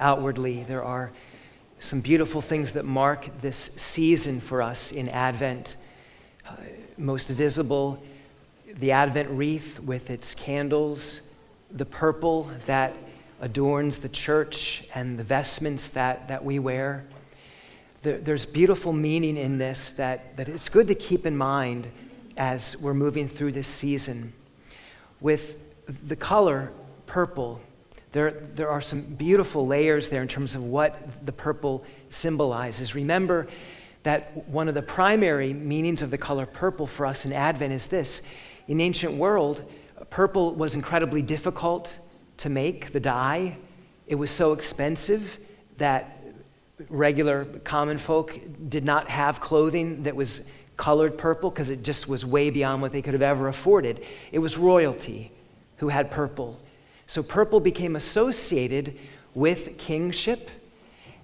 outwardly. There are some beautiful things that mark this season for us in Advent. Uh, most visible, the Advent wreath with its candles, the purple that adorns the church and the vestments that, that we wear. There, there's beautiful meaning in this that, that it's good to keep in mind as we're moving through this season. With the color purple, there, there are some beautiful layers there in terms of what the purple symbolizes. Remember that one of the primary meanings of the color purple for us in Advent is this. In the ancient world, purple was incredibly difficult to make, the dye. It was so expensive that regular common folk did not have clothing that was colored purple because it just was way beyond what they could have ever afforded. It was royalty who had purple. So purple became associated with kingship,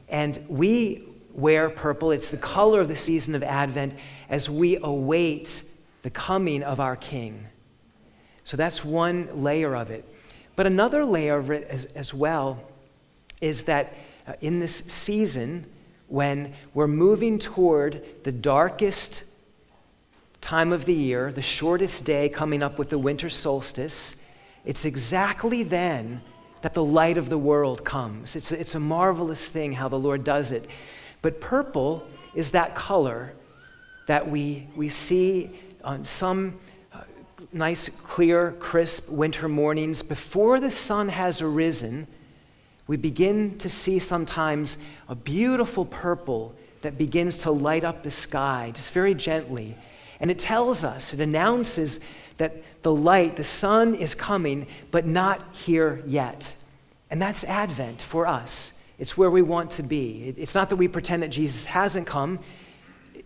and we wear purple. It's the color of the season of Advent as we await the coming of our King. So that's one layer of it. But another layer of it as, as well is that uh, in this season, when we're moving toward the darkest time of the year, the shortest day coming up with the winter solstice, it's exactly then that the light of the world comes. It's, it's a marvelous thing how the Lord does it. But purple is that color that we, we see on some uh, nice, clear, crisp winter mornings before the sun has arisen we begin to see sometimes a beautiful purple that begins to light up the sky just very gently. And it tells us, it announces that the light, the sun is coming, but not here yet. And that's Advent for us. It's where we want to be. It's not that we pretend that Jesus hasn't come,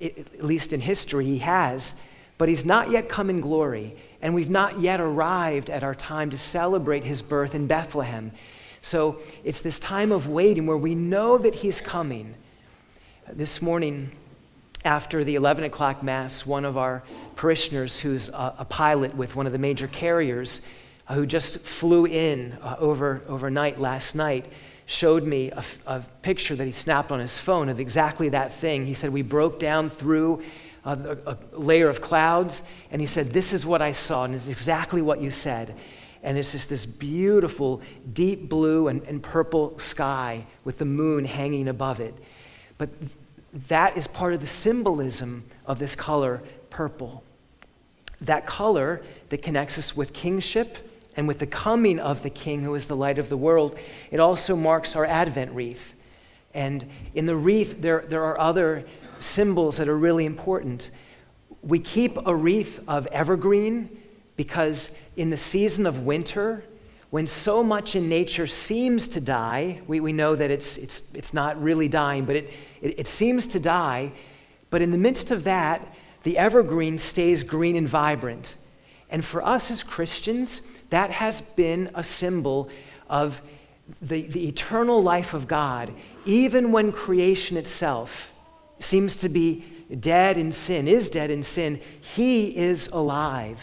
at least in history, he has, but he's not yet come in glory. And we've not yet arrived at our time to celebrate his birth in Bethlehem. So it's this time of waiting where we know that He's coming. This morning, after the 11 o'clock Mass, one of our parishioners, who's a, a pilot with one of the major carriers, uh, who just flew in uh, over, overnight last night, showed me a, a, picture that he snapped on his phone of exactly that thing. He said, We broke down through a, a layer of clouds, and he said, This is what I saw, and it's exactly what you said and it's just this beautiful deep blue and, and purple sky with the moon hanging above it. But that is part of the symbolism of this color, purple. That color that connects us with kingship and with the coming of the King who is the light of the world, it also marks our Advent wreath. And in the wreath, there, there are other symbols that are really important. We keep a wreath of evergreen because in the season of winter, when so much in nature seems to die, we, we know that it's, it's, it's not really dying, but it, it, it seems to die. But in the midst of that, the evergreen stays green and vibrant. And for us as Christians, that has been a symbol of the, the eternal life of God, even when creation itself seems to be dead in sin, is dead in sin, He is alive.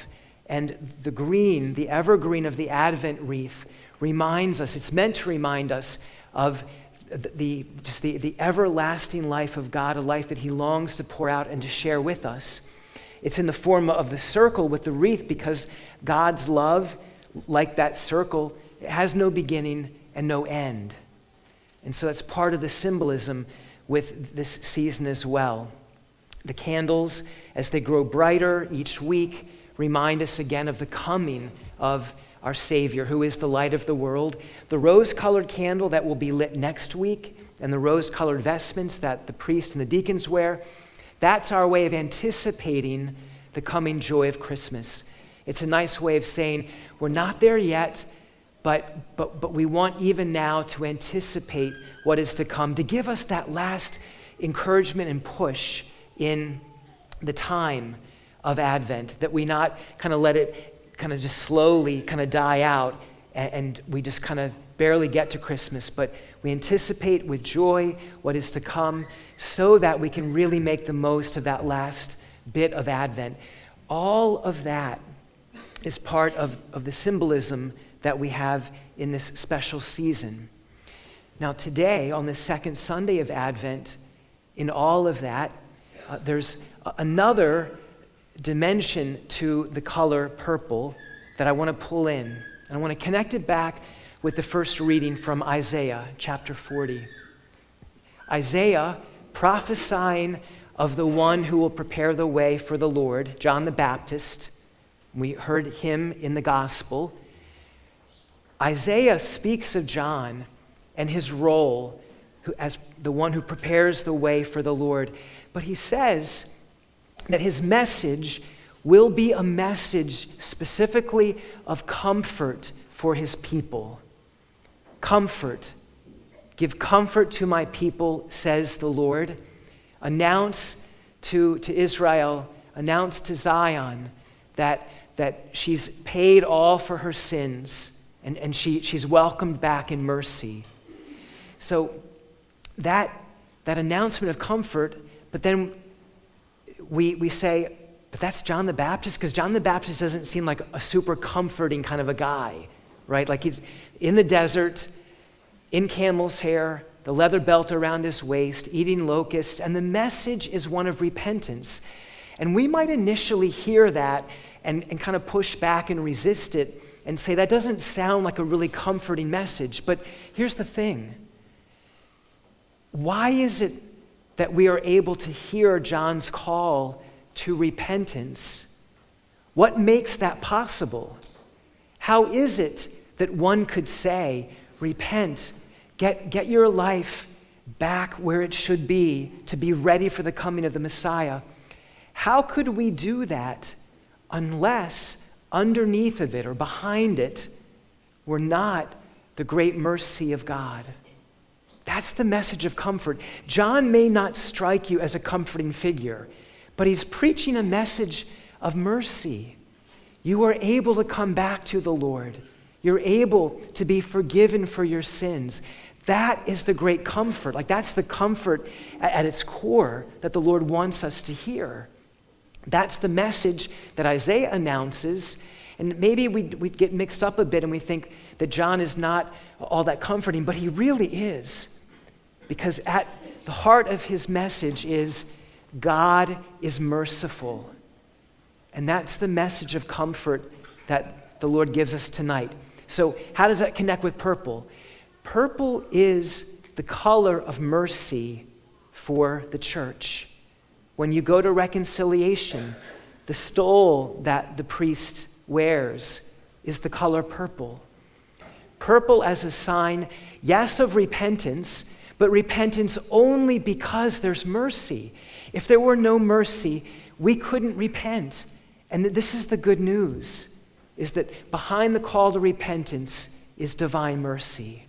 And the green, the evergreen of the Advent wreath, reminds us, it's meant to remind us of the, just the, the everlasting life of God, a life that He longs to pour out and to share with us. It's in the form of the circle with the wreath because God's love, like that circle, has no beginning and no end. And so that's part of the symbolism with this season as well. The candles, as they grow brighter each week, remind us again of the coming of our Savior, who is the light of the world. The rose colored candle that will be lit next week, and the rose colored vestments that the priest and the deacons wear, that's our way of anticipating the coming joy of Christmas. It's a nice way of saying, we're not there yet, but, but, but we want even now to anticipate what is to come, to give us that last encouragement and push in the time of Advent, that we not kind of let it kind of just slowly kind of die out and, and we just kind of barely get to Christmas, but we anticipate with joy what is to come so that we can really make the most of that last bit of Advent. All of that is part of, of the symbolism that we have in this special season. Now, today, on the second Sunday of Advent, in all of that, uh, there's another dimension to the color purple that I want to pull in. And I want to connect it back with the first reading from Isaiah chapter 40. Isaiah prophesying of the one who will prepare the way for the Lord, John the Baptist. We heard him in the gospel. Isaiah speaks of John and his role as the one who prepares the way for the Lord. But he says that his message will be a message specifically of comfort for his people. Comfort. Give comfort to my people, says the Lord. Announce to, to Israel, announce to Zion that, that she's paid all for her sins and, and she, she's welcomed back in mercy. So that, that announcement of comfort, but then we, we say, but that's John the Baptist? Because John the Baptist doesn't seem like a super comforting kind of a guy, right? Like he's in the desert, in camel's hair, the leather belt around his waist, eating locusts, and the message is one of repentance. And we might initially hear that and, and kind of push back and resist it and say, that doesn't sound like a really comforting message. But here's the thing why is it that we are able to hear John's call to repentance? What makes that possible? How is it that one could say, Repent, get, get your life back where it should be to be ready for the coming of the Messiah? How could we do that unless underneath of it or behind it were not the great mercy of God? That's the message of comfort. John may not strike you as a comforting figure, but he's preaching a message of mercy. You are able to come back to the Lord. You're able to be forgiven for your sins. That is the great comfort. Like, that's the comfort at, at its core that the Lord wants us to hear. That's the message that Isaiah announces. And maybe we we get mixed up a bit and we think that John is not all that comforting, but he really is. Because at the heart of his message is God is merciful. And that's the message of comfort that the Lord gives us tonight. So, how does that connect with purple? Purple is the color of mercy for the church. When you go to reconciliation, the stole that the priest wears is the color purple. Purple as a sign, yes, of repentance, but repentance only because there's mercy. If there were no mercy, we couldn't repent. And this is the good news is that behind the call to repentance is divine mercy.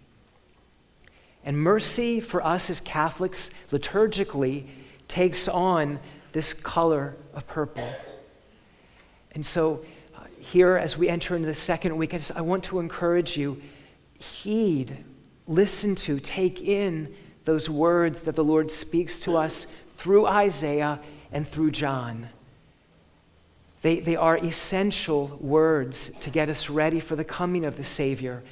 And mercy for us as Catholics liturgically takes on this color of purple. And so, uh, here as we enter into the second week, I, just, I want to encourage you heed listen to, take in those words that the Lord speaks to us through Isaiah and through John. They, they are essential words to get us ready for the coming of the Savior.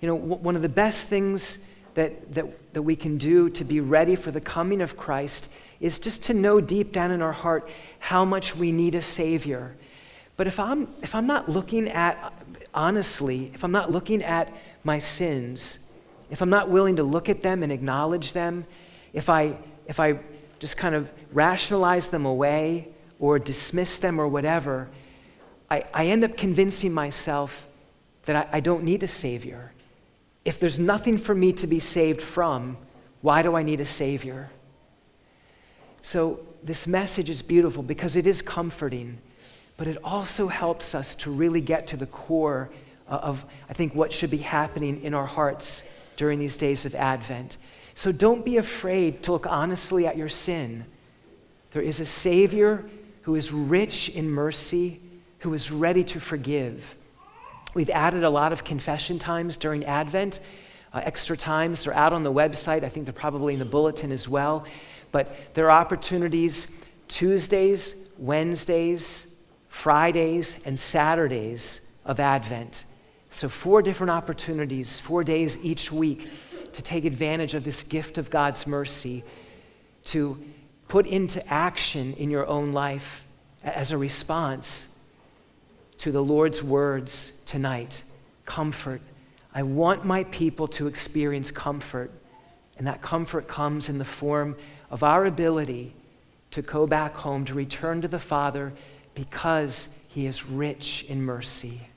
You know, w- one of the best things that, that, that we can do to be ready for the coming of Christ is just to know deep down in our heart how much we need a Savior. But if I'm, if I'm not looking at, honestly, if I'm not looking at my sins, if I'm not willing to look at them and acknowledge them, if I, if I just kind of rationalize them away or dismiss them or whatever, I, I end up convincing myself that I, I don't need a Savior. If there's nothing for me to be saved from, why do I need a Savior? So, this message is beautiful because it is comforting, but it also helps us to really get to the core of, I think, what should be happening in our hearts during these days of Advent. So don't be afraid to look honestly at your sin. There is a Savior who is rich in mercy, who is ready to forgive. We've added a lot of confession times during Advent, uh, extra times. They're out on the website. I think they're probably in the bulletin as well. But there are opportunities Tuesdays, Wednesdays, Fridays, and Saturdays of Advent. So, four different opportunities, four days each week to take advantage of this gift of God's mercy to put into action in your own life as a response to the Lord's words tonight comfort. I want my people to experience comfort, and that comfort comes in the form of our ability to go back home, to return to the Father because He is rich in mercy.